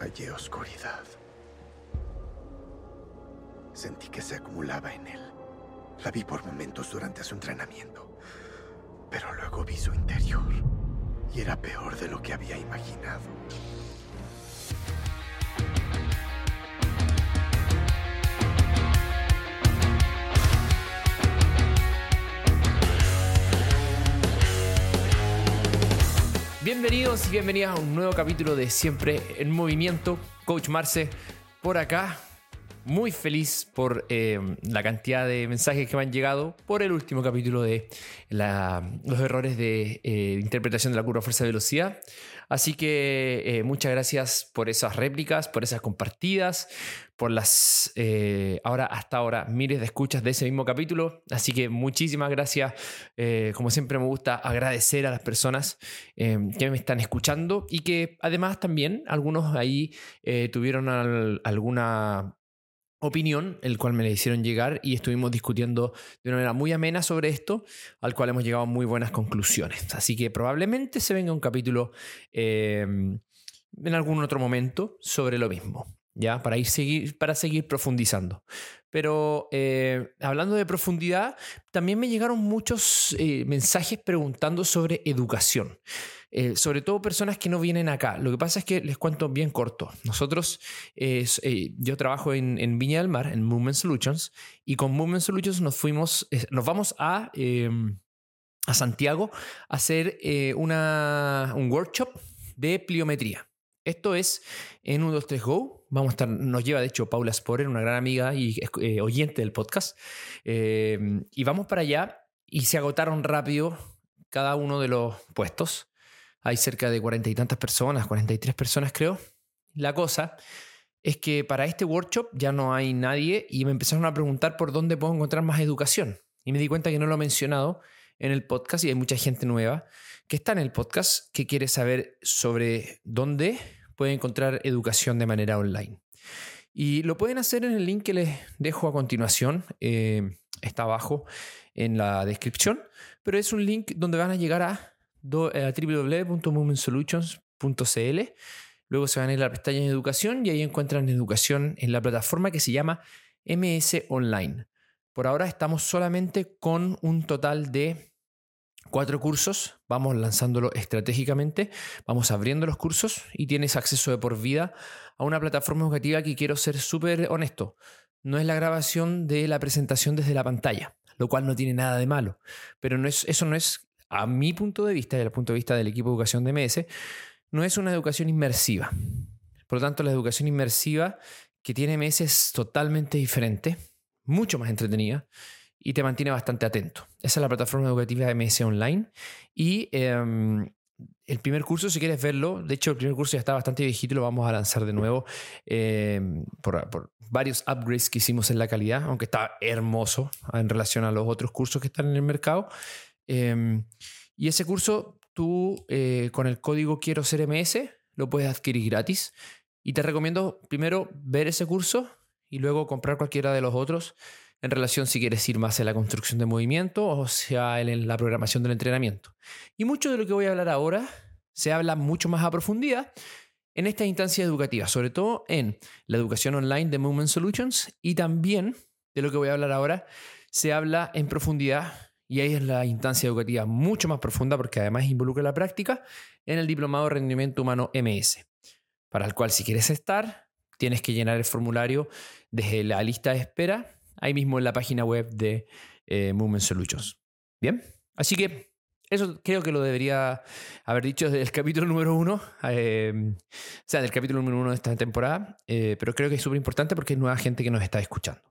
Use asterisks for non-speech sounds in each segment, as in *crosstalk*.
Hallé oscuridad. Sentí que se acumulaba en él. La vi por momentos durante su entrenamiento, pero luego vi su interior y era peor de lo que había imaginado. Bienvenidos y bienvenidas a un nuevo capítulo de Siempre en Movimiento. Coach Marce, por acá, muy feliz por eh, la cantidad de mensajes que me han llegado por el último capítulo de los errores de eh, interpretación de la curva fuerza-velocidad. Así que eh, muchas gracias por esas réplicas, por esas compartidas, por las ahora hasta ahora miles de escuchas de ese mismo capítulo. Así que muchísimas gracias. como siempre me gusta agradecer a las personas que me están escuchando y que además también algunos ahí tuvieron alguna opinión, el cual me le hicieron llegar y estuvimos discutiendo de una manera muy amena sobre esto, al cual hemos llegado a muy buenas conclusiones. Así que probablemente se venga un capítulo eh, en algún otro momento sobre lo mismo. ¿Ya? Para, ir seguir, para seguir profundizando. Pero eh, hablando de profundidad, también me llegaron muchos eh, mensajes preguntando sobre educación. Eh, sobre todo personas que no vienen acá. Lo que pasa es que les cuento bien corto. Nosotros, yo trabajo en, Viña del Mar, en Movement Solutions, y con Movement Solutions nos fuimos, nos vamos a, em, a Santiago a hacer una, un workshop de pliometría. Esto es en 1, 2, 3 Go. Vamos a estar, nos lleva de hecho Paula Sporer, una gran amiga y eh, oyente del podcast. Eh, y vamos para allá y se agotaron rápido cada uno de los puestos. Hay cerca de cuarenta y tantas personas, 43 personas creo. La cosa es que para este workshop ya no hay nadie y me empezaron a preguntar por dónde puedo encontrar más educación. Y me di cuenta que no lo he mencionado en el podcast y hay mucha gente nueva que está en el podcast que quiere saber sobre dónde puede encontrar educación de manera online. Y lo pueden hacer en el link que les dejo a continuación. Eh, está abajo en la descripción, pero es un link donde van a llegar a, a www.movementsolutions.cl. Luego se van a ir a la pestaña de educación y ahí encuentran educación en la plataforma que se llama MS Online. Por ahora estamos solamente con un total de cuatro cursos, vamos lanzándolo estratégicamente, vamos abriendo los cursos y tienes acceso de por vida a una plataforma educativa que quiero ser súper honesto. No es la grabación de la presentación desde la pantalla, lo cual no tiene nada de malo, pero no es, eso no es, a mi punto de vista, desde el punto de vista del equipo de educación de MS, no es una educación inmersiva. Por lo tanto, la educación inmersiva que tiene MS es totalmente diferente, mucho más entretenida y te mantiene bastante atento. Esa es la plataforma educativa MS Online. Y em, el primer curso, si quieres verlo, de hecho el primer curso ya está bastante viejito lo vamos a lanzar de nuevo em, por, varios upgrades que hicimos en la calidad, aunque está hermoso en relación a los otros cursos que están en el mercado. Em, y ese curso, tú eh, con el código quiero ser MS, lo puedes adquirir gratis. Y te recomiendo primero ver ese curso y luego comprar cualquiera de los otros en relación si quieres ir más en la construcción de movimiento o sea en la programación del entrenamiento. Y mucho de lo que voy a hablar ahora se habla mucho más a profundidad en esta instancia educativa, sobre todo en la educación online de Movement Solutions y también de lo que voy a hablar ahora se habla en profundidad y ahí es la instancia educativa mucho más profunda porque además involucra la práctica en el Diplomado de Rendimiento Humano MS, para el cual si quieres estar tienes que llenar el formulario desde la lista de espera ahí mismo en la página web de eh, Movement Solutions. Bien, así que eso creo que lo debería haber dicho desde el *laughs* capítulo número uno, em, o sea, del capítulo número uno de esta temporada, eh, pero creo que es súper importante porque hay nueva gente que nos está escuchando.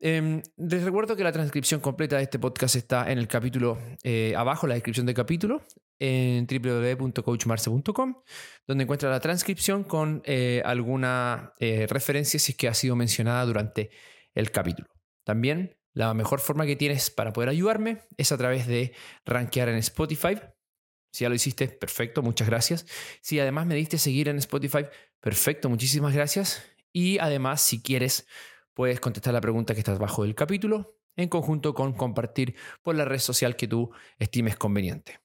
Em, les recuerdo que la transcripción completa de este podcast está en el capítulo eh, abajo, la descripción del capítulo, en www.coachmarce.com, donde encuentra la transcripción con eh, alguna referencia si es que ha sido mencionada durante el capítulo. También la mejor forma que tienes para poder ayudarme es a través de rankear en Spotify. Si ya lo hiciste, perfecto, muchas gracias. Si además me diste seguir en Spotify, perfecto, muchísimas gracias. Y además, si quieres, puedes contestar la pregunta que está abajo del capítulo en conjunto con compartir por la red social que tú estimes conveniente.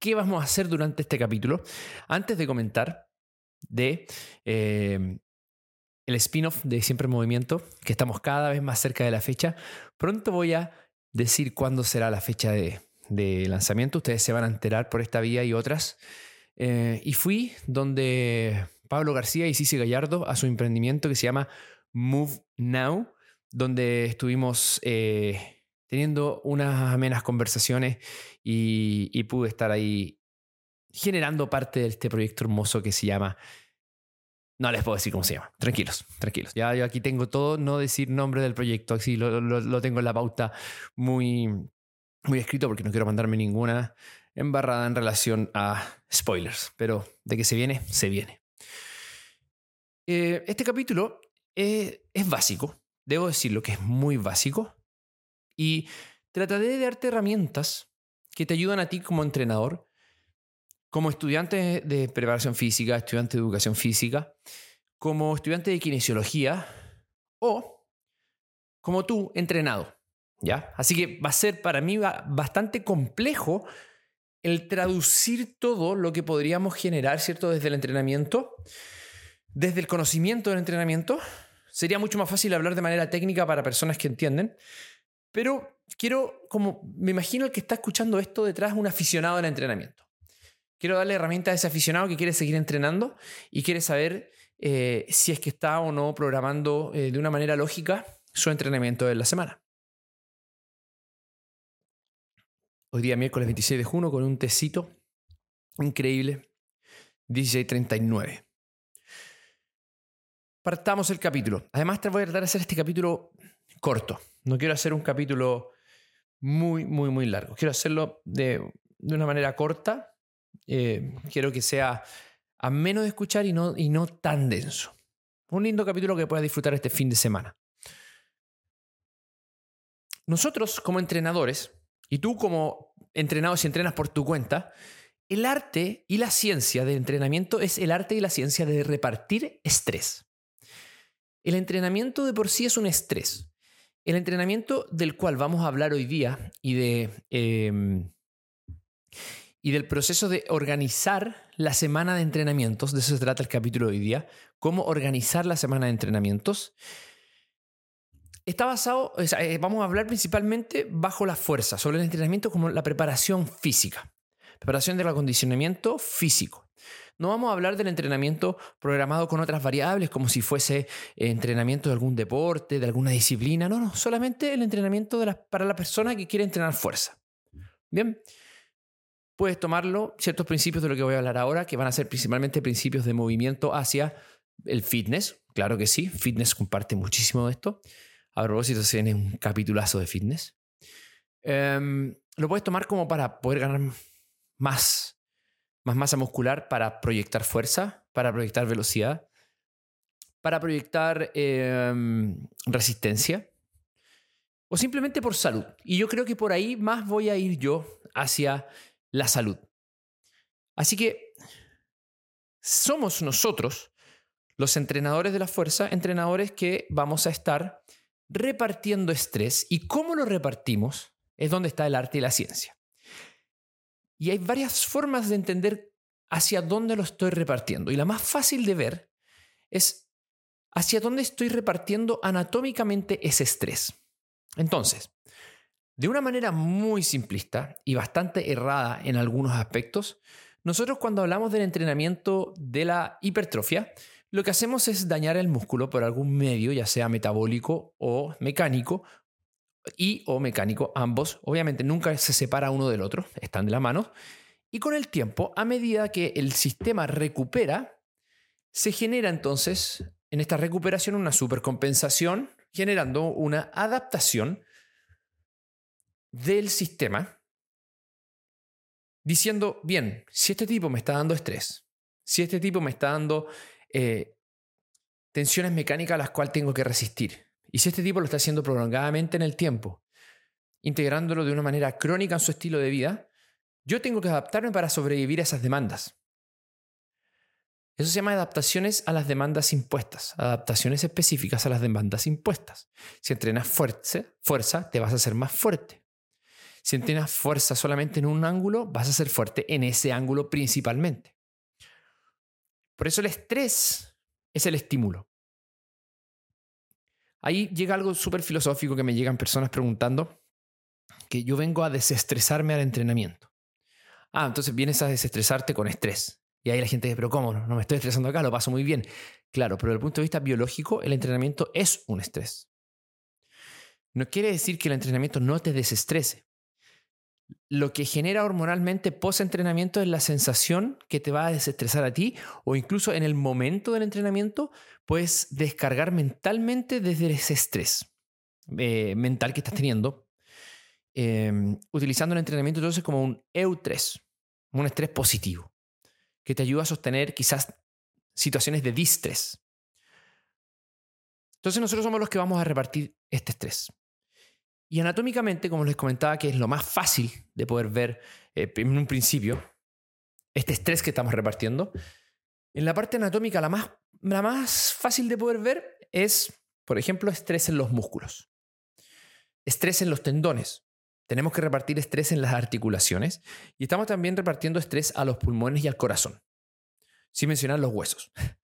¿Qué vamos a hacer durante este capítulo? Antes de comentar de eh, el spin-off de Siempre en Movimiento, que estamos cada vez más cerca de la fecha. Pronto voy a decir cuándo será la fecha de, lanzamiento. Ustedes se van a enterar por esta vía y otras. Eh, y fui donde Pablo García y Cici Gallardo a su emprendimiento que se llama Move Now, donde estuvimos eh, teniendo unas amenas conversaciones y, y pude estar ahí generando parte de este proyecto hermoso que se llama no les puedo decir cómo se llama. Tranquilos, tranquilos. Ya yo aquí tengo todo, no decir nombre del proyecto, así lo, tengo en la pauta muy, muy escrito porque no quiero mandarme ninguna embarrada en relación a spoilers. Pero de que se viene, se viene. Eh, este capítulo es, es básico, debo decirlo que es muy básico. Y trataré de darte herramientas que te ayudan a ti como entrenador como estudiante de preparación física, estudiante de educación física, como estudiante de kinesiología o como tú, entrenado. ¿Ya? Así que va a ser para mí bastante complejo el traducir todo lo que podríamos generar, ¿cierto? Desde el entrenamiento, desde el conocimiento del entrenamiento. Sería mucho más fácil hablar de manera técnica para personas que entienden, pero quiero, como me imagino el que está escuchando esto detrás, un aficionado al entrenamiento. Quiero darle herramientas a ese aficionado que quiere seguir entrenando y quiere saber eh, si es que está o no programando eh, de una manera lógica su entrenamiento de la semana. Hoy día miércoles 26 de junio con un tecito increíble, 1639. Partamos el capítulo. Además te voy a tratar de hacer este capítulo corto. No quiero hacer un capítulo muy, muy, muy largo. Quiero hacerlo de, de una manera corta eh, quiero que sea a menos de escuchar y no, y no tan denso. Un lindo capítulo que puedas disfrutar este fin de semana. Nosotros como entrenadores, y tú como entrenado si entrenas por tu cuenta, el arte y la ciencia del entrenamiento es el arte y la ciencia de repartir estrés. El entrenamiento de por sí es un estrés. El entrenamiento del cual vamos a hablar hoy día y de, em, y del proceso de organizar la semana de entrenamientos, de eso se trata el capítulo de hoy día, cómo organizar la semana de entrenamientos. Está basado, eh, vamos a hablar principalmente bajo la fuerza, sobre el entrenamiento como la preparación física, preparación del acondicionamiento físico. No vamos a hablar del entrenamiento programado con otras variables, como si fuese entrenamiento de algún deporte, de alguna disciplina. No, no, solamente el entrenamiento para la persona que quiere entrenar fuerza. Bien, puedes tomarlo, ciertos principios de lo que voy a hablar ahora, que van a ser principalmente principios de movimiento hacia el fitness. Claro que sí, fitness comparte muchísimo de esto. A propósito, se viene un capitulazo de fitness. Em, lo puedes tomar como para poder ganar más, más masa muscular, para proyectar fuerza, para proyectar velocidad, para proyectar em, resistencia o simplemente por salud. Y yo creo que por ahí más voy a ir yo hacia la salud. Así que somos nosotros, los entrenadores de la fuerza, entrenadores que vamos a estar repartiendo estrés y cómo lo repartimos es donde está el arte y la ciencia. Y hay varias formas de entender hacia dónde lo estoy repartiendo. Y la más fácil de ver es hacia dónde estoy repartiendo anatómicamente ese estrés. Entonces, de una manera muy simplista y bastante errada en algunos aspectos, nosotros cuando hablamos del entrenamiento de la hipertrofia, lo que hacemos es dañar el músculo por algún medio, ya sea metabólico o mecánico, y o mecánico, ambos. Obviamente nunca se separa uno del otro, están de la mano. Y con el tiempo, a medida que el sistema recupera, se genera entonces en esta recuperación una supercompensación, generando una adaptación del sistema diciendo, bien, si este tipo me está dando estrés, si este tipo me está dando eh, tensiones mecánicas a las cuales tengo que resistir, y si este tipo lo está haciendo prolongadamente en el tiempo, integrándolo de una manera crónica en su estilo de vida, yo tengo que adaptarme para sobrevivir a esas demandas. Eso se llama adaptaciones a las demandas impuestas, adaptaciones específicas a las demandas impuestas. Si entrenas fuerza, fuerza, te vas a hacer más fuerte. Si tienes fuerza solamente en un ángulo, vas a ser fuerte en ese ángulo principalmente. Por eso el estrés es el estímulo. Ahí llega algo súper filosófico que me llegan personas preguntando que yo vengo a desestresarme al entrenamiento. Ah, entonces vienes a desestresarte con estrés. Y ahí la gente dice, pero ¿cómo? No me estoy estresando acá, lo paso muy bien. Claro, pero desde el punto de vista biológico, el entrenamiento es un estrés. No quiere decir que el entrenamiento no te desestrese. Lo que genera hormonalmente post-entrenamiento es la sensación que te va a desestresar a ti o incluso en el momento del entrenamiento puedes descargar mentalmente desde ese estrés eh, mental que estás teniendo, em, utilizando el entrenamiento entonces como un eustrés, un estrés positivo, que te ayuda a sostener quizás situaciones de distrés. Entonces nosotros somos los que vamos a repartir este estrés. Y anatómicamente, como les comentaba, que es lo más fácil de poder ver eh, en un principio, este estrés que estamos repartiendo, en la parte anatómica la más, la más fácil de poder ver es, por ejemplo, estrés en los músculos, estrés en los tendones. Tenemos que repartir estrés en las articulaciones y estamos también repartiendo estrés a los pulmones y al corazón, sin mencionar los huesos. *laughs*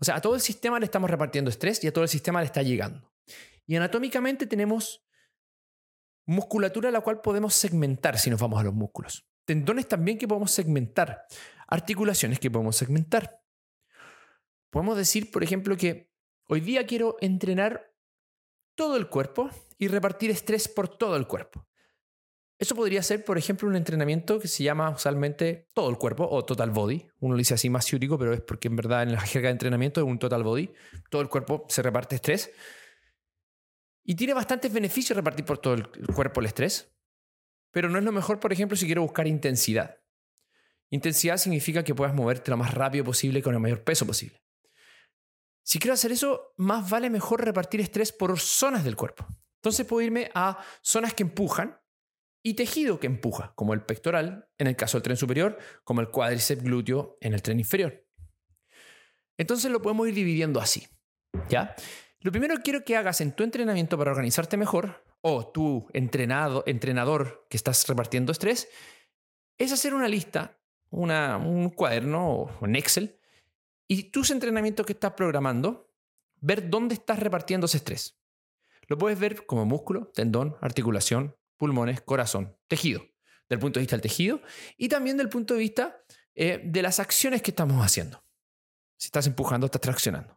O sea, a todo el sistema le estamos repartiendo estrés y a todo el sistema le está llegando. Y anatómicamente tenemos Musculatura la cual podemos segmentar si nos vamos a los músculos. Tendones también que podemos segmentar. Articulaciones que podemos segmentar. Podemos decir, por ejemplo, que hoy día quiero entrenar todo el cuerpo y repartir estrés por todo el cuerpo. Eso podría ser, por ejemplo, un entrenamiento que se llama usualmente todo el cuerpo o total body. Uno lo dice así más ciútico, pero es porque en verdad en la jerga de entrenamiento es un total body. Todo el cuerpo se reparte estrés. Y tiene bastantes beneficios repartir por todo el cuerpo el estrés, pero no es lo mejor, por ejemplo, si quiero buscar intensidad. Intensidad significa que puedas moverte lo más rápido posible con el mayor peso posible. Si quiero hacer eso, más vale mejor repartir estrés por zonas del cuerpo. Entonces puedo irme a zonas que empujan y tejido que empuja, como el pectoral en el caso del tren superior, como el cuádriceps glúteo en el tren inferior. Entonces lo podemos ir dividiendo así. ¿Ya? Lo primero que quiero que hagas en tu entrenamiento para organizarte mejor, o tu entrenado, entrenador que estás repartiendo estrés, es hacer una lista, un cuaderno o un Excel, y tus entrenamientos que estás programando, ver dónde estás repartiendo ese estrés. Lo puedes ver como músculo, tendón, articulación, pulmones, corazón, tejido, del punto de vista del tejido y también del punto de vista eh, de las acciones que estamos haciendo. Si estás empujando, estás traccionando.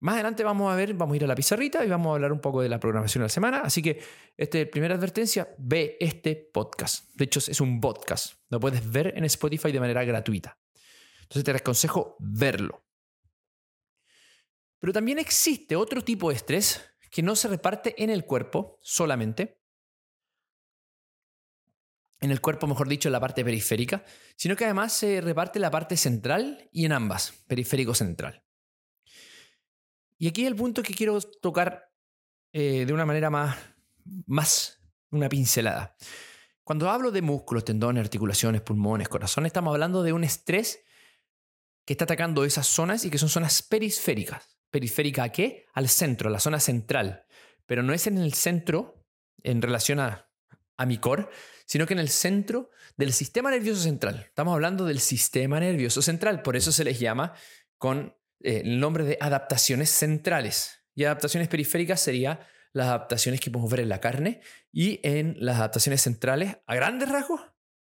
Más adelante vamos a ver, vamos a ir a la pizarrita y vamos a hablar un poco de la programación de la semana. Así que, este, primera advertencia, ve este podcast. De hecho, es un podcast. Lo puedes ver en Spotify de manera gratuita. Entonces te aconsejo verlo. Pero también existe otro tipo de estrés que no se reparte en el cuerpo solamente, en el cuerpo, mejor dicho, en la parte periférica, sino que además se reparte en la parte central y en ambas, periférico central. Y aquí el punto que quiero tocar eh, de una manera más, más, una pincelada. Cuando hablo de músculos, tendones, articulaciones, pulmones, corazón, estamos hablando de un estrés que está atacando esas zonas y que son zonas periféricas. ¿Periférica a qué? Al centro, la zona central. Pero no es en el centro en relación a, a mi core, sino que en el centro del sistema nervioso central. Estamos hablando del sistema nervioso central, por eso se les llama con eh, el nombre de adaptaciones centrales. Y adaptaciones periféricas sería las adaptaciones que podemos ver en la carne y en las adaptaciones centrales, a grandes rasgos,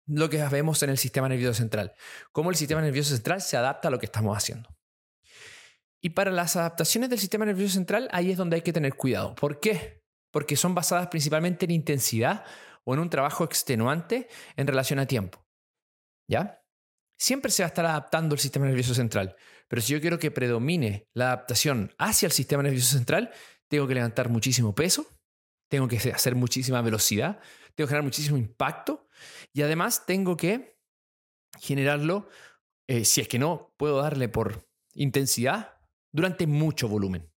lo que vemos en el sistema nervioso central. Cómo el sistema nervioso central se adapta a lo que estamos haciendo. Y para las adaptaciones del sistema nervioso central, ahí es donde hay que tener cuidado. ¿Por qué? Porque son basadas principalmente en intensidad o en un trabajo extenuante en relación a tiempo. ¿Ya? Siempre se va a estar adaptando el sistema nervioso central. Pero si yo quiero que predomine la adaptación hacia el sistema nervioso central, tengo que levantar muchísimo peso, tengo que hacer muchísima velocidad, tengo que generar muchísimo impacto y además tengo que generarlo, eh, si es que no puedo darle por intensidad, durante mucho volumen.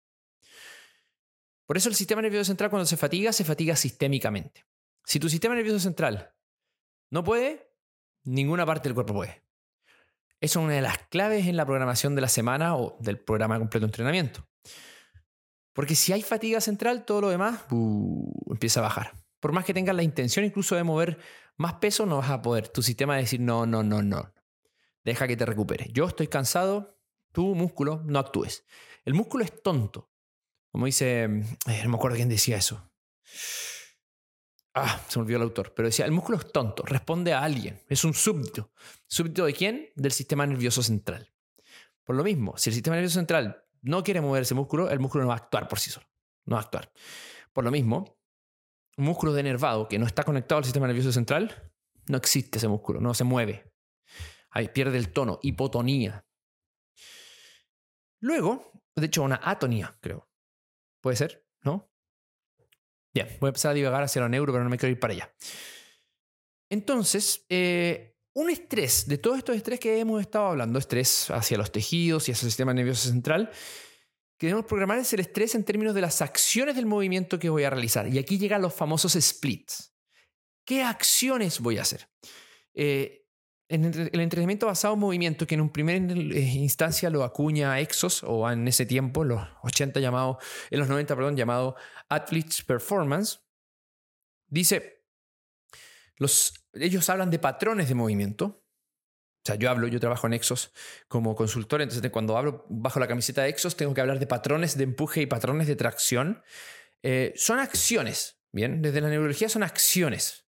Por eso el sistema nervioso central cuando se fatiga, se fatiga sistémicamente. Si tu sistema nervioso central no puede, ninguna parte del cuerpo puede. Es una de las claves en la programación de la semana o del programa completo de entrenamiento. Porque si hay fatiga central, todo lo demás empieza a bajar. Por más que tengas la intención incluso de mover más peso, no vas a poder. Tu sistema va a decir, no, no, no, no. deja que te recupere. Yo estoy cansado, tú, músculo, no actúes. El músculo es tonto. Como dice, eh, no me acuerdo quién decía eso. Ah, se me olvidó el autor, pero decía, el músculo es tonto, responde a alguien, es un súbdito. ¿Súbdito de quién? Del sistema nervioso central. Por lo mismo, si el sistema nervioso central no quiere mover ese músculo, el músculo no va a actuar por sí solo. No va a actuar. Por lo mismo, un músculo denervado que no está conectado al sistema nervioso central, no existe ese músculo, no se mueve. Ahí pierde el tono, hipotonía. Luego, de hecho, una atonía, creo. ¿Puede ser? ¿No? Bien, voy a empezar a divagar hacia lo neuro, pero no me quiero ir para allá. Entonces, eh, un estrés, de todos estos estrés que hemos estado hablando, estrés hacia los tejidos y hacia el sistema nervioso central, que debemos programar es el estrés en términos de las acciones del movimiento que voy a realizar. Y aquí llegan los famosos splits. ¿Qué acciones voy a hacer? Eh, el entrenamiento basado en movimiento, que en un primer eh, instancia lo acuña Exos, o en ese tiempo, los 80 llamado, en los 90, perdón, llamado Athletes Performance, dice, los, ellos hablan de patrones de movimiento. O sea, yo hablo, yo trabajo en Exos como consultor, entonces cuando hablo bajo la camiseta de Exos tengo que hablar de patrones de empuje y patrones de tracción. Eh, son acciones, ¿bien? Desde la neurología son acciones.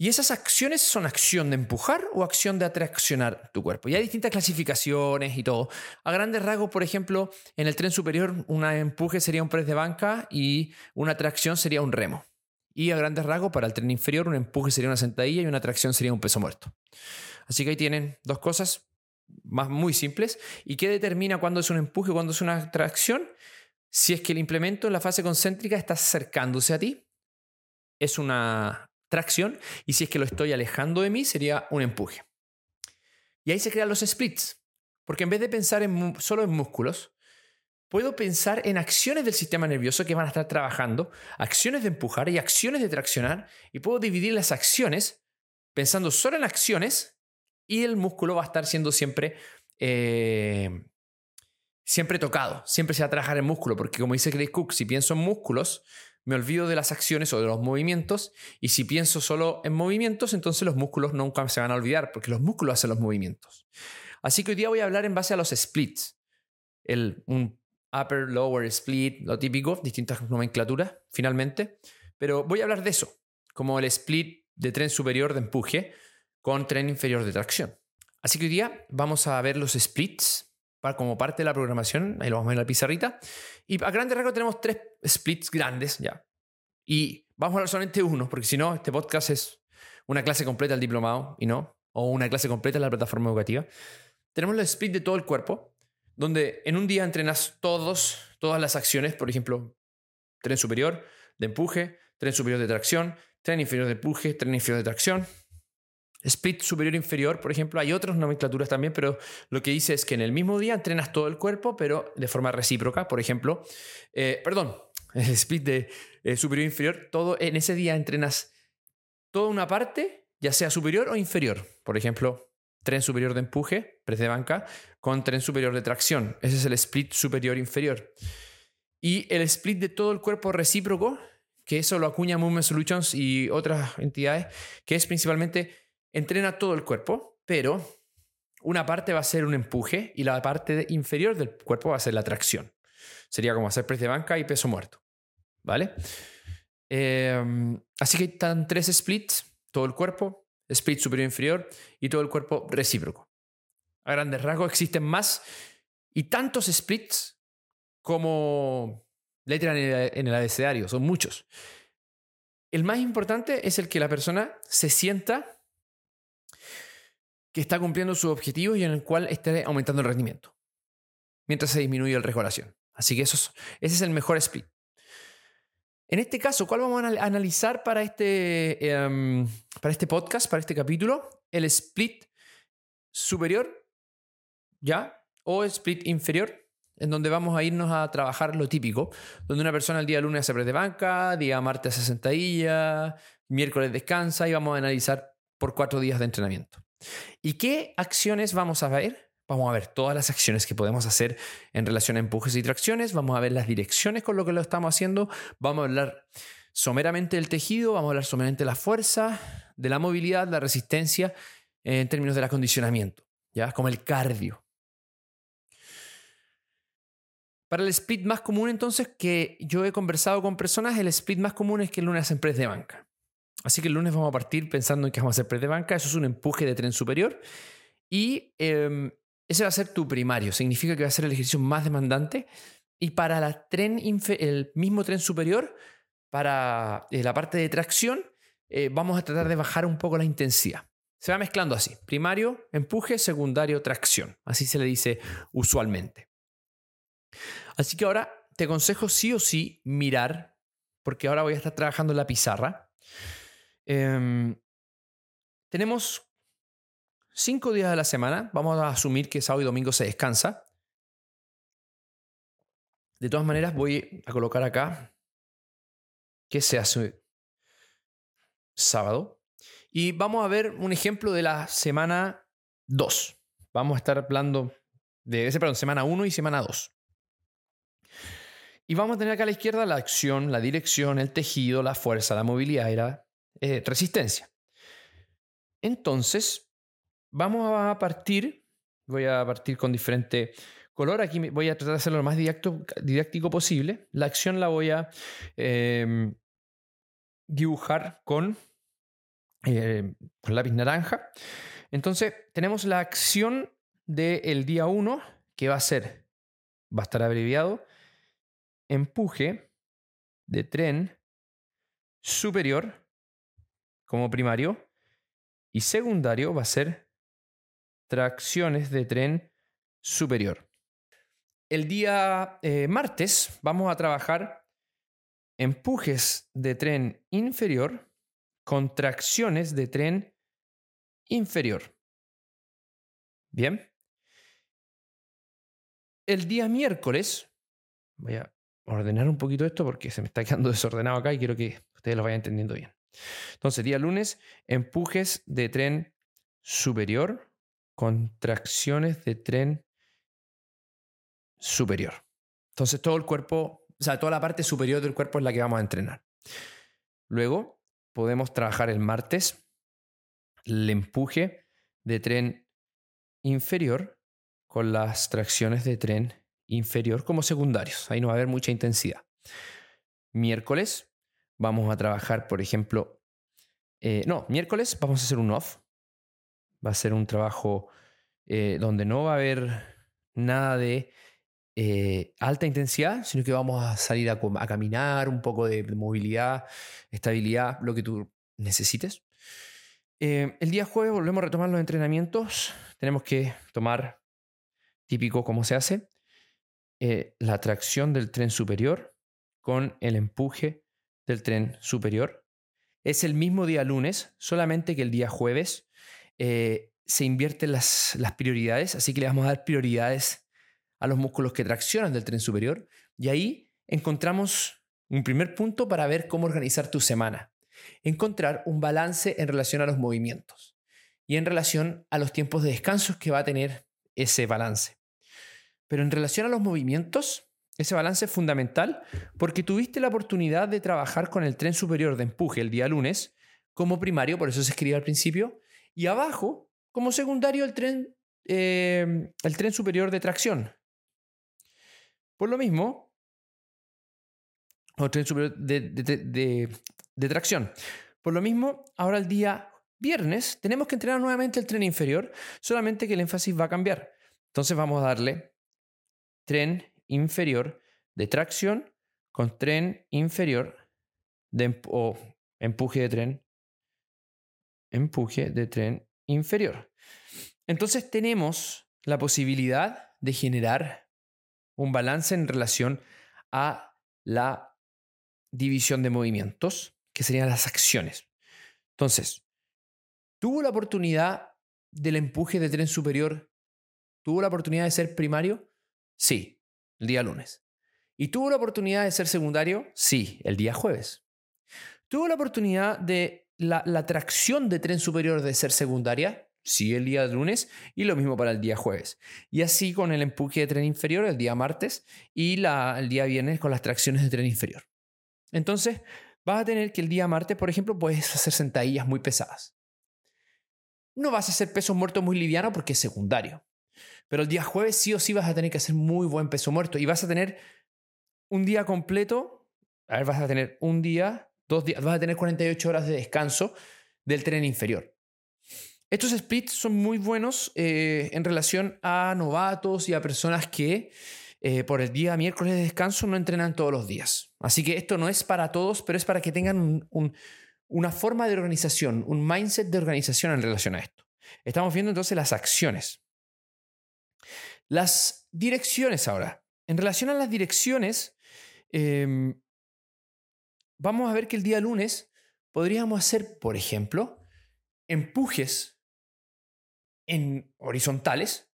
Y esas acciones son acción de empujar o acción de atraccionar tu cuerpo. Y hay distintas clasificaciones y todo. A grandes rasgos, por ejemplo, en el tren superior, un empuje sería un press de banca y una tracción sería un remo. Y a grandes rasgos, para el tren inferior, un empuje sería una sentadilla y una tracción sería un peso muerto. Así que ahí tienen dos cosas más muy simples. ¿Y qué determina cuándo es un empuje y cuándo es una tracción? Si es que el implemento en la fase concéntrica está acercándose a ti, es una tracción y si es que lo estoy alejando de mí sería un empuje. Y ahí se crean los splits, porque en vez de pensar en, solo en músculos, puedo pensar en acciones del sistema nervioso que van a estar trabajando, acciones de empujar y acciones de traccionar, y puedo dividir las acciones pensando solo en acciones y el músculo va a estar siendo siempre... Eh, siempre tocado, siempre se va a trabajar en músculo, porque como dice Grace Cook, si pienso en músculos, me olvido de las acciones o de los movimientos y si pienso solo en movimientos, entonces los músculos nunca se van a olvidar porque los músculos hacen los movimientos. Así que hoy día voy a hablar en base a los splits. El, un upper, lower split, lo típico, distintas nomenclaturas finalmente. Pero voy a hablar de eso, como el split de tren superior de empuje con tren inferior de tracción. Así que hoy día vamos a ver los splits como parte de la programación, ahí lo vamos a ver en la pizarrita. Y a grande rasgos tenemos tres splits grandes ya. Y vamos a hablar solamente uno, porque si no, este podcast es una clase completa del diplomado y no, o una clase completa en la plataforma educativa. Tenemos el split de todo el cuerpo, donde en un día entrenas todos, todas las acciones, por ejemplo, tren superior de empuje, tren superior de tracción, tren inferior de empuje, tren inferior de tracción, Split superior inferior, por ejemplo, hay otras nomenclaturas también, pero lo que dice es que en el mismo día entrenas todo el cuerpo, pero de forma recíproca. Por ejemplo, eh, perdón, *laughs* el split de eh, superior inferior, todo en ese día entrenas toda una parte, ya sea superior o inferior. Por ejemplo, tren superior de empuje, press de banca, con tren superior de tracción. Ese es el split superior inferior. Y el split de todo el cuerpo recíproco, que eso lo acuña Movement Solutions y otras entidades, que es principalmente entrena todo el cuerpo, pero una parte va a ser un empuje y la parte inferior del cuerpo va a ser la tracción. Sería como hacer press de banca y peso muerto. ¿Vale? Em, así que están tres splits, todo el cuerpo, split superior e inferior y todo el cuerpo recíproco. A grandes rasgos existen más y tantos splits como letras en el abecedario, son muchos. El más importante es el que la persona se sienta que está cumpliendo sus objetivos y en el cual esté aumentando el rendimiento, mientras se disminuye el riesgo Así que eso ese es el mejor split. En este caso, ¿cuál vamos a analizar para este, em, para este podcast, para este capítulo? El split superior, ¿ya? O split inferior, en donde vamos a irnos a trabajar lo típico, donde una persona el día lunes hace press de banca, día martes hace sentadilla, miércoles descansa y vamos a analizar por cuatro días de entrenamiento. ¿Y qué acciones vamos a ver? Vamos a ver todas las acciones que podemos hacer en relación a empujes y tracciones, vamos a ver las direcciones con lo que lo estamos haciendo, vamos a hablar someramente del tejido, vamos a hablar someramente de la fuerza, de la movilidad, la resistencia en términos del acondicionamiento, ¿ya? Como el cardio. Para el split más común, entonces, que yo he conversado con personas, el split más común es que el lunes hacen press de banca. Así que el lunes vamos a partir pensando en que vamos a hacer press de banca. Eso es un empuje de tren superior. Y em, ese va a ser tu primario. Significa que va a ser el ejercicio más demandante. Y para la tren el mismo tren superior, para eh, la parte de tracción, eh, vamos a tratar de bajar un poco la intensidad. Se va mezclando así. Primario, empuje, secundario, tracción. Así se le dice usualmente. Así que ahora te aconsejo sí o sí mirar, porque ahora voy a estar trabajando en la pizarra. Em, tenemos cinco días de la semana. Vamos a asumir que sábado y domingo se descansa. De todas maneras, voy a colocar acá que se hace sábado. Y vamos a ver un ejemplo de la semana 2. Vamos a estar hablando de ese, perdón, semana 1 y semana 2. Y vamos a tener acá a la izquierda la acción, la dirección, el tejido, la fuerza, la movilidad eh, resistencia. Entonces, vamos a partir, voy a partir con diferente color, aquí voy a tratar de hacerlo lo más didáctico posible. La acción la voy a em, dibujar con, eh, con lápiz naranja. Entonces, tenemos la acción del día 1, que va a ser, va a estar abreviado, empuje de tren superior como primario y secundario va a ser tracciones de tren superior. El día eh, martes vamos a trabajar empujes de tren inferior con tracciones de tren inferior. Bien. El día miércoles, voy a ordenar un poquito esto porque se me está quedando *laughs* desordenado acá y quiero que ustedes lo vayan entendiendo bien. Entonces, día lunes, empujes de tren superior, contracciones de tren superior. Entonces, todo el cuerpo, o sea, toda la parte superior del cuerpo es la que vamos a entrenar. Luego, podemos trabajar el martes el empuje de tren inferior con las tracciones de tren inferior como secundarios. Ahí no va a haber mucha intensidad. Miércoles vamos a trabajar, por ejemplo, eh, no, miércoles vamos a hacer un off. Va a ser un trabajo eh, donde no va a haber nada de eh, alta intensidad, sino que vamos a salir a, a caminar, un poco de movilidad, estabilidad, lo que tú necesites. el día jueves volvemos a retomar los entrenamientos. Tenemos que tomar típico como se hace. La tracción del tren superior con el empuje del tren superior. Es el mismo día lunes, solamente que el día jueves eh, se invierten las, las prioridades, así que le vamos a dar prioridades a los músculos que traccionan del tren superior. Y ahí encontramos un primer punto para ver cómo organizar tu semana. Encontrar un balance en relación a los movimientos y en relación a los tiempos de descanso que va a tener ese balance. Pero en relación a los movimientos, ese balance es fundamental porque tuviste la oportunidad de trabajar con el tren superior de empuje el día lunes como primario, por eso se escribe al principio, y abajo como secundario el tren, eh, el tren superior de tracción. Por lo mismo, tren superior de tracción. Por lo mismo, ahora el día viernes tenemos que entrenar nuevamente el tren inferior, solamente que el énfasis va a cambiar. Entonces vamos a darle tren inferior de tracción con tren inferior de o empuje de tren, empuje de tren inferior. Entonces tenemos la posibilidad de generar un balance en relación a la división de movimientos, que serían las acciones. Entonces, ¿tuvo la oportunidad del empuje de tren superior? ¿Tuvo la oportunidad de ser primario? Sí, el día lunes. ¿Y tuvo la oportunidad de ser secundario? Sí, el día jueves. ¿Tuvo la oportunidad de la, tracción de tren superior de ser secundaria? Sí, el día lunes y lo mismo para el día jueves. Y así con el empuje de tren inferior el día martes y la, el día viernes con las tracciones de tren inferior. Entonces, vas a tener que el día martes, por ejemplo, puedes hacer sentadillas muy pesadas. no vas a hacer peso muerto muy liviano porque es secundario. Pero el día jueves sí o sí vas a tener que hacer muy buen peso muerto y vas a tener un día completo, a ver, vas a tener un día, dos días, vas a tener 48 horas de descanso del tren inferior. Estos splits son muy buenos eh, en relación a novatos y a personas que eh, por el día miércoles de descanso no entrenan todos los días. Así que esto no es para todos, pero es para que tengan una forma de organización, un mindset de organización en relación a esto. Estamos viendo entonces las acciones. Las direcciones ahora. En relación a las direcciones, em, vamos a ver que el día lunes podríamos hacer, por ejemplo, empujes en horizontales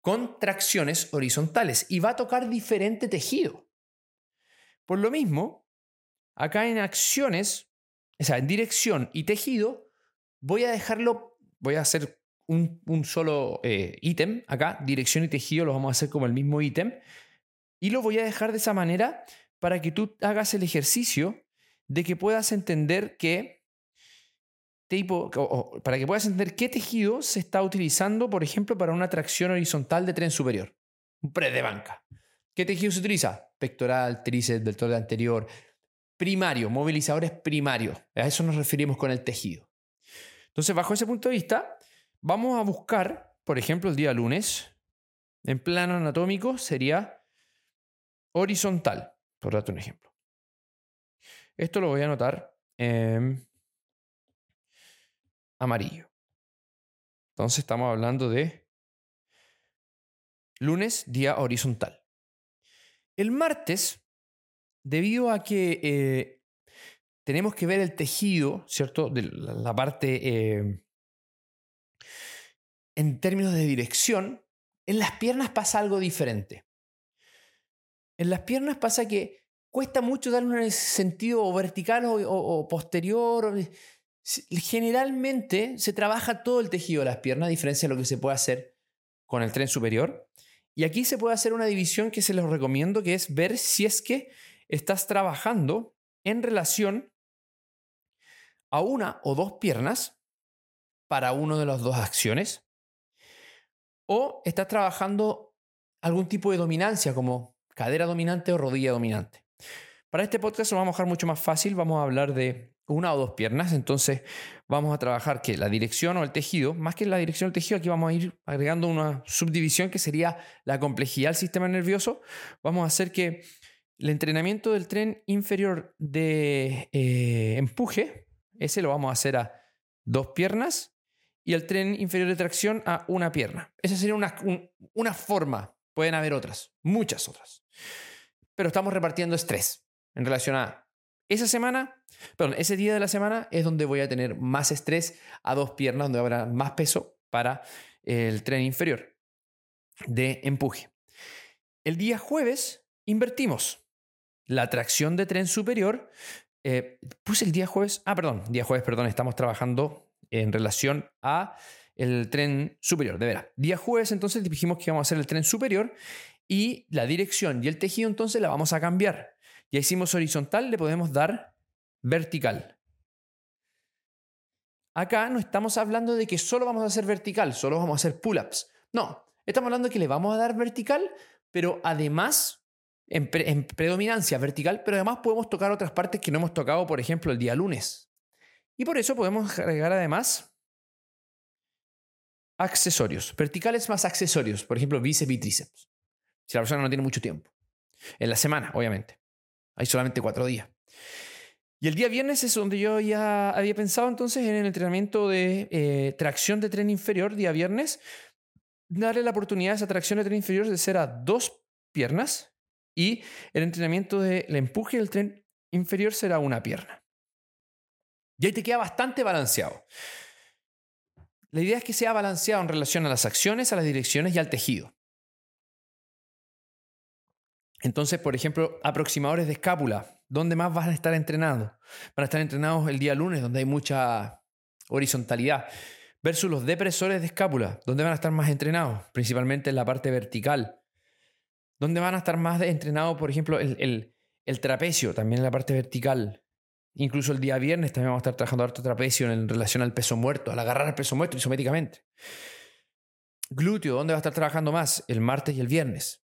con tracciones horizontales y va a tocar diferente tejido. Por lo mismo, acá en acciones, o sea, en dirección y tejido, voy a dejarlo, voy a hacer un, solo eh, ítem acá, dirección y tejido, lo vamos a hacer como el mismo ítem, y lo voy a dejar de esa manera para que tú hagas el ejercicio de que puedas entender que tipo, para que puedas entender qué tejido se está utilizando, por ejemplo, para una tracción horizontal de tren superior, un press de banca. ¿Qué tejido se utiliza? Pectoral, tríceps, deltoide anterior, primario, movilizadores primarios. A eso nos referimos con el tejido. Entonces, bajo ese punto de vista, vamos a buscar, por ejemplo, el día lunes, en plano anatómico sería horizontal, por darte un ejemplo. Esto lo voy a anotar amarillo. Entonces estamos hablando de lunes, día horizontal. El martes, debido a que eh, tenemos que ver el tejido, ¿cierto? De la, parte eh, en términos de dirección, en las piernas pasa algo diferente. En las piernas pasa que cuesta mucho darle un sentido vertical o, posterior generalmente se trabaja todo el tejido de las piernas, a diferencia de lo que se puede hacer con el tren superior. Y aquí se puede hacer una división que se les recomiendo, que es ver si es que estás trabajando en relación a una o dos piernas para una de las dos acciones, o estás trabajando algún tipo de dominancia como cadera dominante o rodilla dominante. Para este podcast lo vamos a dejar mucho más fácil, vamos a hablar de una o dos piernas, entonces vamos a trabajar que la dirección o el tejido, más que la dirección o el tejido, aquí vamos a ir agregando una subdivisión que sería la complejidad del sistema nervioso. Vamos a hacer que el entrenamiento del tren inferior de eh, empuje, ese lo vamos a hacer a dos piernas y el tren inferior de tracción a una pierna. Esa sería una, una forma, pueden haber otras, muchas otras. Pero estamos repartiendo estrés en relación a esa semana, perdón, ese día de la semana es donde voy a tener más estrés a dos piernas, donde habrá más peso para el tren inferior de empuje. El día jueves invertimos la tracción de tren superior. Eh, puse el día jueves, ah, perdón, día jueves, perdón, estamos trabajando en relación a el tren superior, de veras. Día jueves entonces dijimos que íbamos a hacer el tren superior y la dirección y el tejido entonces la vamos a cambiar. Ya hicimos horizontal, le podemos dar vertical. Acá no estamos hablando de que solo vamos a hacer vertical, solo vamos a hacer pull-ups. No, estamos hablando de que le vamos a dar vertical, pero además, en, en, predominancia vertical, pero además podemos tocar otras partes que no hemos tocado, por ejemplo, el día lunes. Y por eso podemos agregar además accesorios, verticales más accesorios, por ejemplo, bíceps y tríceps. Si la persona no tiene mucho tiempo. En la semana, obviamente. Hay solamente cuatro días. Y el día viernes es donde yo ya había pensado entonces en el entrenamiento de eh, tracción de tren inferior, día viernes, darle la oportunidad a esa tracción de tren inferior de ser a dos piernas y el entrenamiento del empuje del tren inferior será una pierna. Y ahí te queda bastante balanceado. La idea es que sea balanceado en relación a las acciones, a las direcciones y al tejido. Entonces, por ejemplo, aproximadores de escápula, ¿dónde más van a estar entrenados? Van a estar entrenados el día lunes, donde hay mucha horizontalidad, versus los depresores de escápula, ¿dónde van a estar más entrenados? Principalmente en la parte vertical. ¿Dónde van a estar más entrenados, por ejemplo, el, el, trapecio, también en la parte vertical? Incluso el día viernes también vamos a estar trabajando harto trapecio en relación al peso muerto, al agarrar el peso muerto isométricamente. Glúteo, ¿dónde va a estar trabajando más? El martes y el viernes.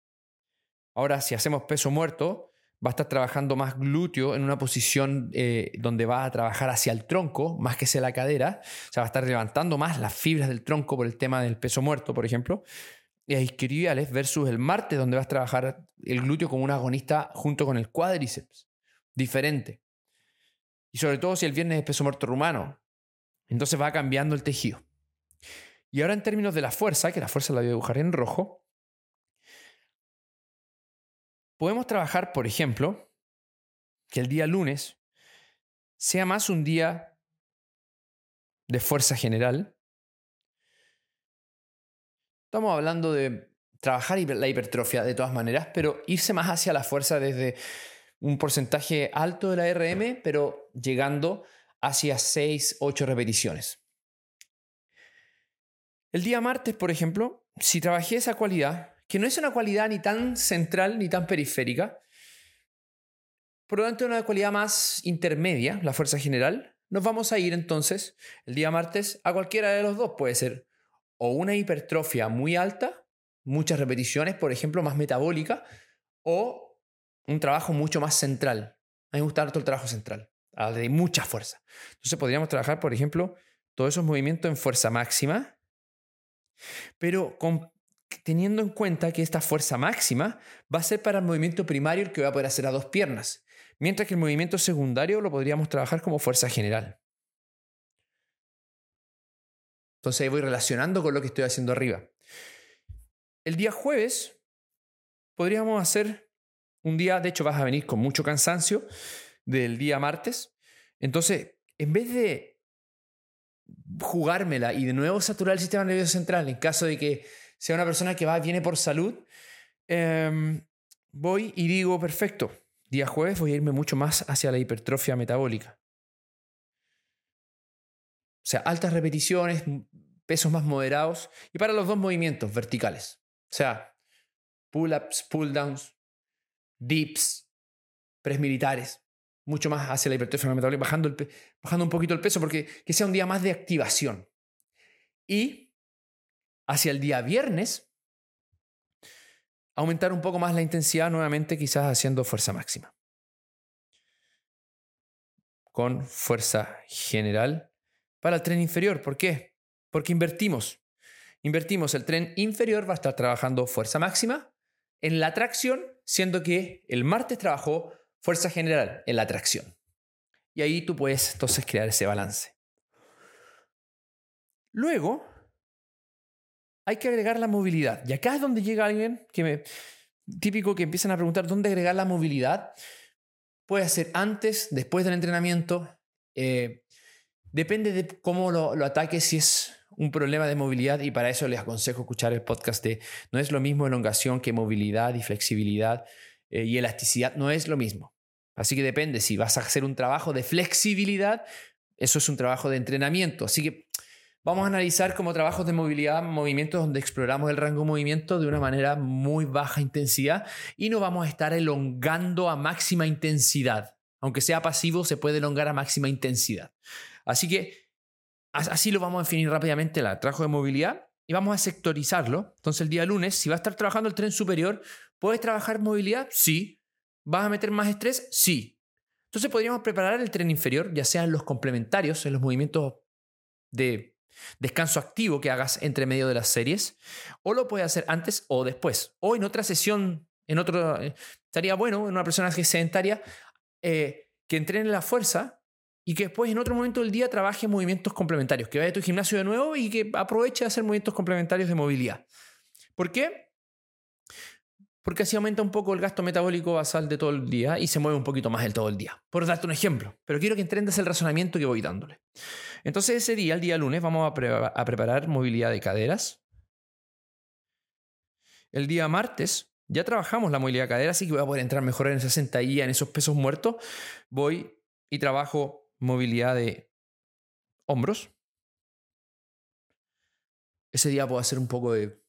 Ahora, si hacemos peso muerto, va a estar trabajando más glúteo en una posición eh, donde va a trabajar hacia el tronco más que hacia la cadera. O sea, va a estar levantando más las fibras del tronco por el tema del peso muerto, por ejemplo. Y isquiotibiales versus el martes, donde vas a trabajar el glúteo como un agonista junto con el cuádriceps. Diferente. Y sobre todo si el viernes es peso muerto rumano. Entonces va cambiando el tejido. Y ahora en términos de la fuerza, que la fuerza la voy a dibujar en rojo, podemos trabajar, por ejemplo, que el día lunes sea más un día de fuerza general. Estamos hablando de trabajar la hipertrofia de todas maneras, pero irse más hacia la fuerza desde un porcentaje alto de la RM, pero llegando hacia 6, 8 repeticiones. El día martes, por ejemplo, si trabajé esa cualidad, que no es una cualidad ni tan central ni tan periférica, por lo tanto una cualidad más intermedia, la fuerza general, nos vamos a ir entonces el día martes a cualquiera de los dos. Puede ser o una hipertrofia muy alta, muchas repeticiones, por ejemplo, más metabólica, o un trabajo mucho más central. A mí me gusta todo el trabajo central, de mucha fuerza. Entonces podríamos trabajar, por ejemplo, todos esos movimientos en fuerza máxima, pero teniendo en cuenta que esta fuerza máxima va a ser para el movimiento primario el que voy a poder hacer a dos piernas, mientras que el movimiento secundario lo podríamos trabajar como fuerza general. Entonces ahí voy relacionando con lo que estoy haciendo arriba. El día jueves podríamos hacer un día, de hecho, vas a venir con mucho cansancio del día martes. Entonces, en vez de jugármela y de nuevo saturar el sistema nervioso central, en caso de que sea una persona que va, viene por salud, em, voy y digo, perfecto, día jueves voy a irme mucho más hacia la hipertrofia metabólica. O sea, altas repeticiones, pesos más moderados y para los dos movimientos verticales. O sea, pull-ups, pull-downs, dips, press militares, mucho más hacia la hipertrofia metabólica, bajando, bajando un poquito el peso porque que sea un día más de activación. Y hacia el día viernes, aumentar un poco más la intensidad nuevamente, quizás haciendo fuerza máxima. Con fuerza general para el tren inferior. ¿Por qué? Porque invertimos. Invertimos el tren inferior, va a estar trabajando fuerza máxima en la tracción, siendo que el martes trabajó fuerza general en la tracción. Y ahí tú puedes entonces crear ese balance. Luego, hay que agregar la movilidad. Y acá es donde llega alguien que me... Típico que empiezan a preguntar dónde agregar la movilidad. Puede ser antes, después del entrenamiento. Eh, depende de cómo lo, lo ataques, si es un problema de movilidad y para eso les aconsejo escuchar el podcast de no es lo mismo elongación que movilidad y flexibilidad eh, y elasticidad, no es lo mismo. Así que depende, si vas a hacer un trabajo de flexibilidad, eso es un trabajo de entrenamiento. Así que vamos a analizar como trabajos de movilidad movimientos donde exploramos el rango de movimiento de una manera muy baja intensidad y no vamos a estar elongando a máxima intensidad. Aunque sea pasivo, se puede elongar a máxima intensidad. Así que Así lo vamos a definir rápidamente el trabajo de movilidad y vamos a sectorizarlo. Entonces el día lunes, si va a estar trabajando el tren superior, ¿puedes trabajar movilidad? Sí. ¿Vas a meter más estrés? Sí. Entonces podríamos preparar el tren inferior, ya sean los complementarios, en los movimientos de descanso activo que hagas entre medio de las series, o lo puedes hacer antes o después, o en otra sesión, en otro, eh, estaría bueno en una persona sedentaria, eh, que entrene la fuerza y que después en otro momento del día trabaje movimientos complementarios, que vaya a tu gimnasio de nuevo y que aproveche de hacer movimientos complementarios de movilidad. ¿Por qué? Porque así aumenta un poco el gasto metabólico basal de todo el día y se mueve un poquito más el todo el día. Por darte un ejemplo, pero quiero que entiendas el razonamiento que voy dándole. Entonces ese día, el día lunes, vamos a, preparar movilidad de caderas. El día martes ya trabajamos la movilidad de caderas, así que voy a poder entrar mejor en esa sentadilla, en esos pesos muertos. Voy y trabajo movilidad de hombros. Ese día puedo hacer un poco de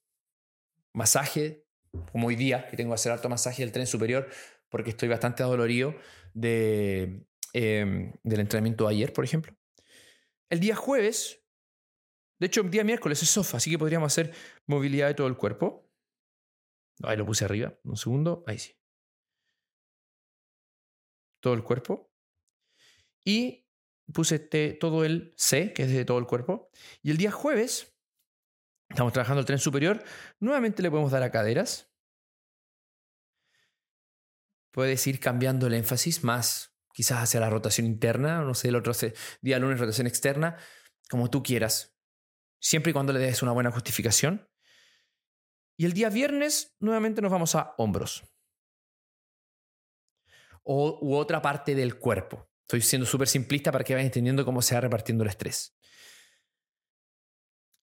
masaje, como hoy día, que tengo que hacer harto masaje del tren superior porque estoy bastante adolorido de, em, del entrenamiento de ayer, por ejemplo. El día jueves, de hecho, el día miércoles es soft, así que podríamos hacer movilidad de todo el cuerpo. Ahí lo puse arriba, un segundo, ahí sí. Todo el cuerpo. Y puse todo el C, que es de todo el cuerpo. Y el día jueves, estamos trabajando el tren superior, nuevamente le podemos dar a caderas. Puedes ir cambiando el énfasis más, quizás hacia la rotación interna, no sé, el otro día lunes rotación externa, como tú quieras, siempre y cuando le des una buena justificación. Y el día viernes nuevamente nos vamos a hombros. O, u otra parte del cuerpo. Estoy siendo súper simplista para que vayan entendiendo cómo se va repartiendo el estrés.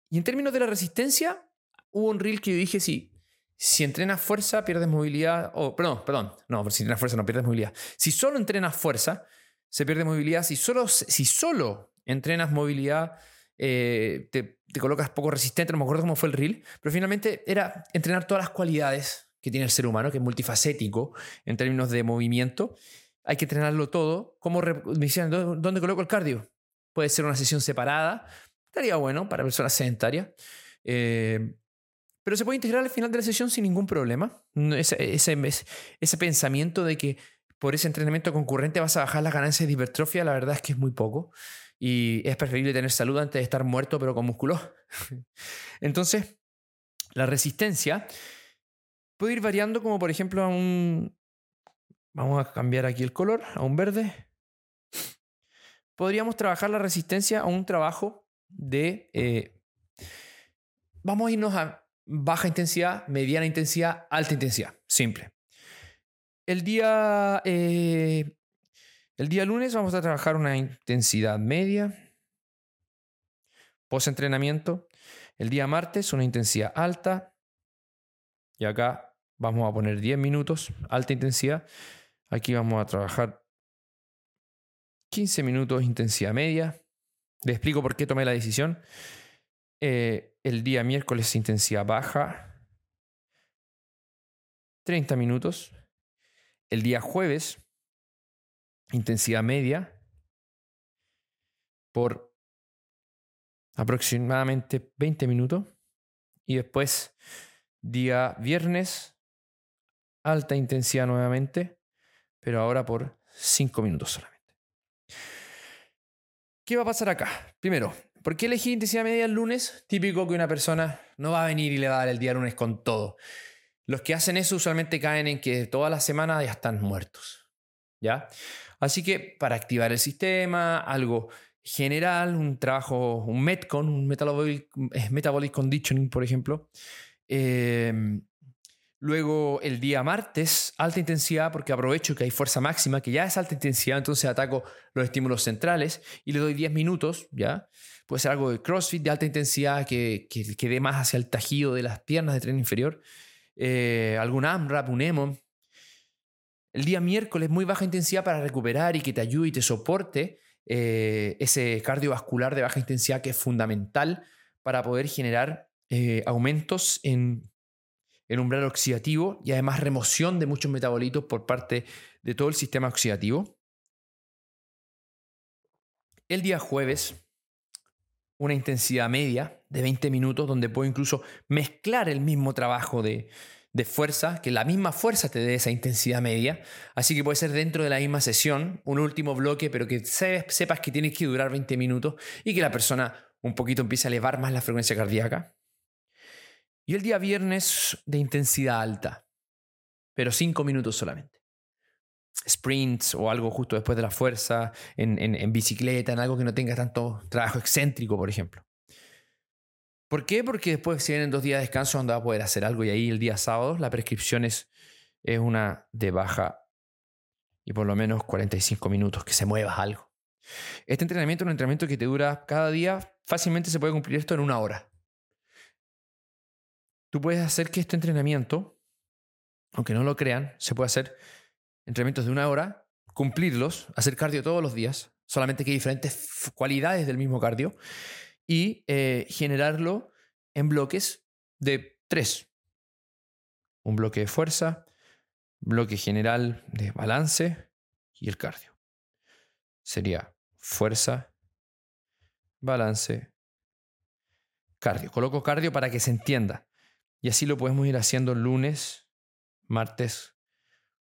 Y en términos de la resistencia, hubo un reel que yo dije, si entrenas fuerza, pierdes movilidad. O, perdón, perdón, no, si entrenas fuerza no pierdes movilidad. Si solo entrenas fuerza, se pierde movilidad. Si solo, si solo entrenas movilidad, eh, te, te, colocas poco resistente. No me acuerdo cómo fue el reel, pero finalmente era entrenar todas las cualidades que tiene el ser humano, que es multifacético en términos de movimiento hay que entrenarlo todo. ¿Cómo me decían, ¿dónde coloco el cardio? Puede ser una sesión separada, estaría bueno para personas sedentarias. Eh, pero se puede integrar al final de la sesión sin ningún problema. Ese, ese, pensamiento de que por ese entrenamiento concurrente vas a bajar las ganancias de hipertrofia, la verdad es que es muy poco. Y es preferible tener salud antes de estar muerto, pero con músculo. *laughs* Entonces, la resistencia puede ir variando, como por ejemplo a un, Vamos a cambiar aquí el color a un verde. Podríamos trabajar la resistencia a un trabajo de... Eh, vamos a irnos a baja intensidad, mediana intensidad, alta intensidad. Simple. El día, eh, el día lunes vamos a trabajar una intensidad media. Post-entrenamiento. El día martes una intensidad alta. Y acá vamos a poner 10 minutos, alta intensidad. Aquí vamos a trabajar 15 minutos intensidad media. Le explico por qué tomé la decisión. Eh, el día miércoles intensidad baja. 30 minutos. El día jueves intensidad media por aproximadamente 20 minutos. Y después día viernes alta intensidad nuevamente pero ahora por 5 minutos solamente. ¿Qué va a pasar acá? Primero, ¿por qué elegí intensidad media el lunes? Típico que una persona no va a venir y le va a dar el día lunes con todo. Los que hacen eso usualmente caen en que toda la semana ya están muertos. ¿Ya? Así que para activar el sistema, algo general, un trabajo, un Metcon, un Metabolic, Conditioning, por ejemplo, eh, Luego el día martes, alta intensidad, porque aprovecho que hay fuerza máxima, que ya es alta intensidad, entonces ataco los estímulos centrales y le doy 10 minutos, ¿ya? Puede ser algo de CrossFit de alta intensidad que, que, dé más hacia el tajido de las piernas de tren inferior. Eh, algún AMRAP, un EMO. El día miércoles, muy baja intensidad para recuperar y que te ayude y te soporte eh, ese cardiovascular de baja intensidad que es fundamental para poder generar eh, aumentos en el umbral oxidativo y además remoción de muchos metabolitos por parte de todo el sistema oxidativo. El día jueves, una intensidad media de 20 minutos donde puedo incluso mezclar el mismo trabajo de, fuerza, que la misma fuerza te dé esa intensidad media. Así que puede ser dentro de la misma sesión, un último bloque, pero que sepas que tiene que durar 20 minutos y que la persona un poquito empiece a elevar más la frecuencia cardíaca. Y el día viernes de intensidad alta, pero cinco minutos solamente. Sprints o algo justo después de la fuerza, en, bicicleta, en algo que no tenga tanto trabajo excéntrico, por ejemplo. ¿Por qué? Porque después si vienen dos días de descanso donde va a poder hacer algo y ahí el día sábado la prescripción es, es una de baja y por lo menos 45 minutos, que se mueva algo. Este entrenamiento es un entrenamiento que te dura cada día, fácilmente se puede cumplir esto en una hora tú puedes hacer que este entrenamiento, aunque no lo crean, se puede hacer entrenamientos de una hora, cumplirlos, hacer cardio todos los días, solamente que hay diferentes cualidades del mismo cardio, y eh, generarlo en bloques de tres. Un bloque de fuerza, bloque general de balance y el cardio. sería fuerza, balance, cardio. Coloco cardio para que se entienda. Y así lo podemos ir haciendo lunes, martes,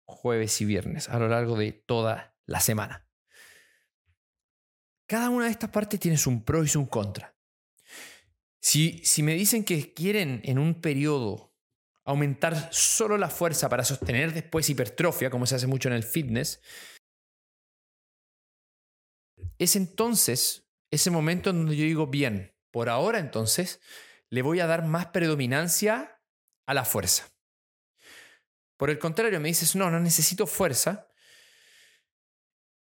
jueves y viernes a lo largo de toda la semana. Cada una de estas partes tiene su pro y su contra. Si, si me dicen que quieren en un periodo aumentar solo la fuerza para sostener después hipertrofia, como se hace mucho en el fitness, es entonces ese momento en donde yo digo, bien, por ahora entonces le voy a dar más predominancia a la fuerza. Por el contrario, me dices, no, no necesito fuerza,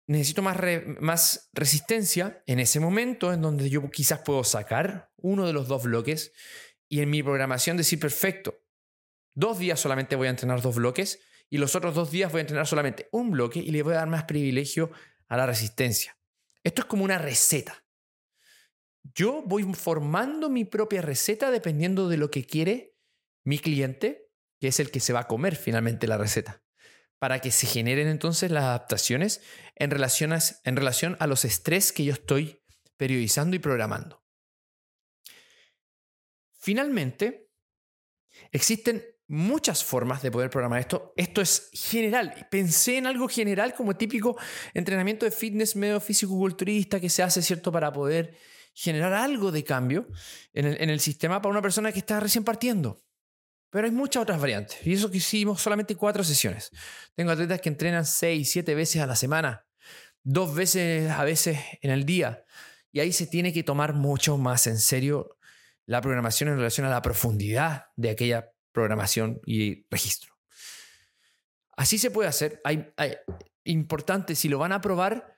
necesito más, más resistencia en ese momento en donde yo quizás puedo sacar uno de los dos bloques y en mi programación decir, perfecto, dos días solamente voy a entrenar dos bloques y los otros dos días voy a entrenar solamente un bloque y le voy a dar más privilegio a la resistencia. Esto es como una receta. Yo voy formando mi propia receta dependiendo de lo que quiere mi cliente, que es el que se va a comer finalmente la receta para que se generen entonces las adaptaciones en relación a, los estrés que yo estoy periodizando y programando. Finalmente, existen muchas formas de poder programar esto. Esto es general. Pensé en algo general como típico entrenamiento de fitness medio físico-culturista que se hace, ¿cierto?, para poder generar algo de cambio en el, sistema para una persona que está recién partiendo. Pero hay muchas otras variantes. Y eso que hicimos solamente cuatro sesiones. Tengo atletas que entrenan seis, siete veces a la semana, dos veces a veces en el día. Y ahí se tiene que tomar mucho más en serio la programación en relación a la profundidad de aquella programación y registro. Así se puede hacer. Hay, importante, si lo van a probar,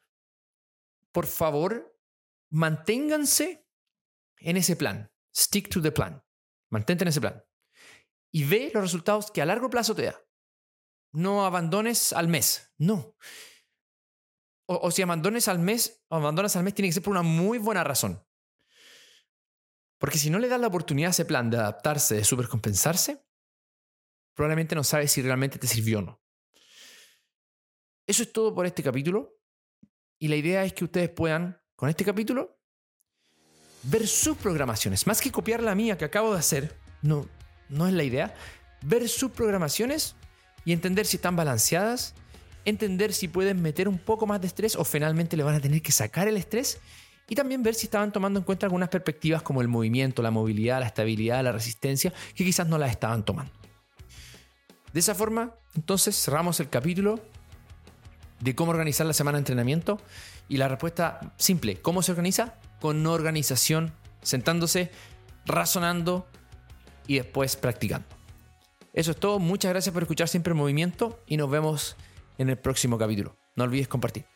por favor, manténganse en ese plan. Stick to the plan. Mantente en ese plan y ve los resultados que a largo plazo te da. No abandones al mes, no. O, si abandones al mes, o abandonas al mes, tiene que ser por una muy buena razón. Porque si no le das la oportunidad a ese plan de adaptarse, de supercompensarse, probablemente no sabes si realmente te sirvió o no. Eso es todo por este capítulo. Y la idea es que ustedes puedan, con este capítulo, ver sus programaciones. Más que copiar la mía que acabo de hacer, no, no es la idea. Ver sus programaciones y entender si están balanceadas, entender si pueden meter un poco más de estrés o finalmente le van a tener que sacar el estrés y también ver si estaban tomando en cuenta algunas perspectivas como el movimiento, la movilidad, la estabilidad, la resistencia, que quizás no las estaban tomando. De esa forma, entonces cerramos el capítulo de cómo organizar la semana de entrenamiento y la respuesta simple, ¿cómo se organiza? Con organización, sentándose, razonando, y después practicando. Eso es todo. Muchas gracias por escuchar siempre el movimiento y nos vemos en el próximo capítulo. No olvides compartir.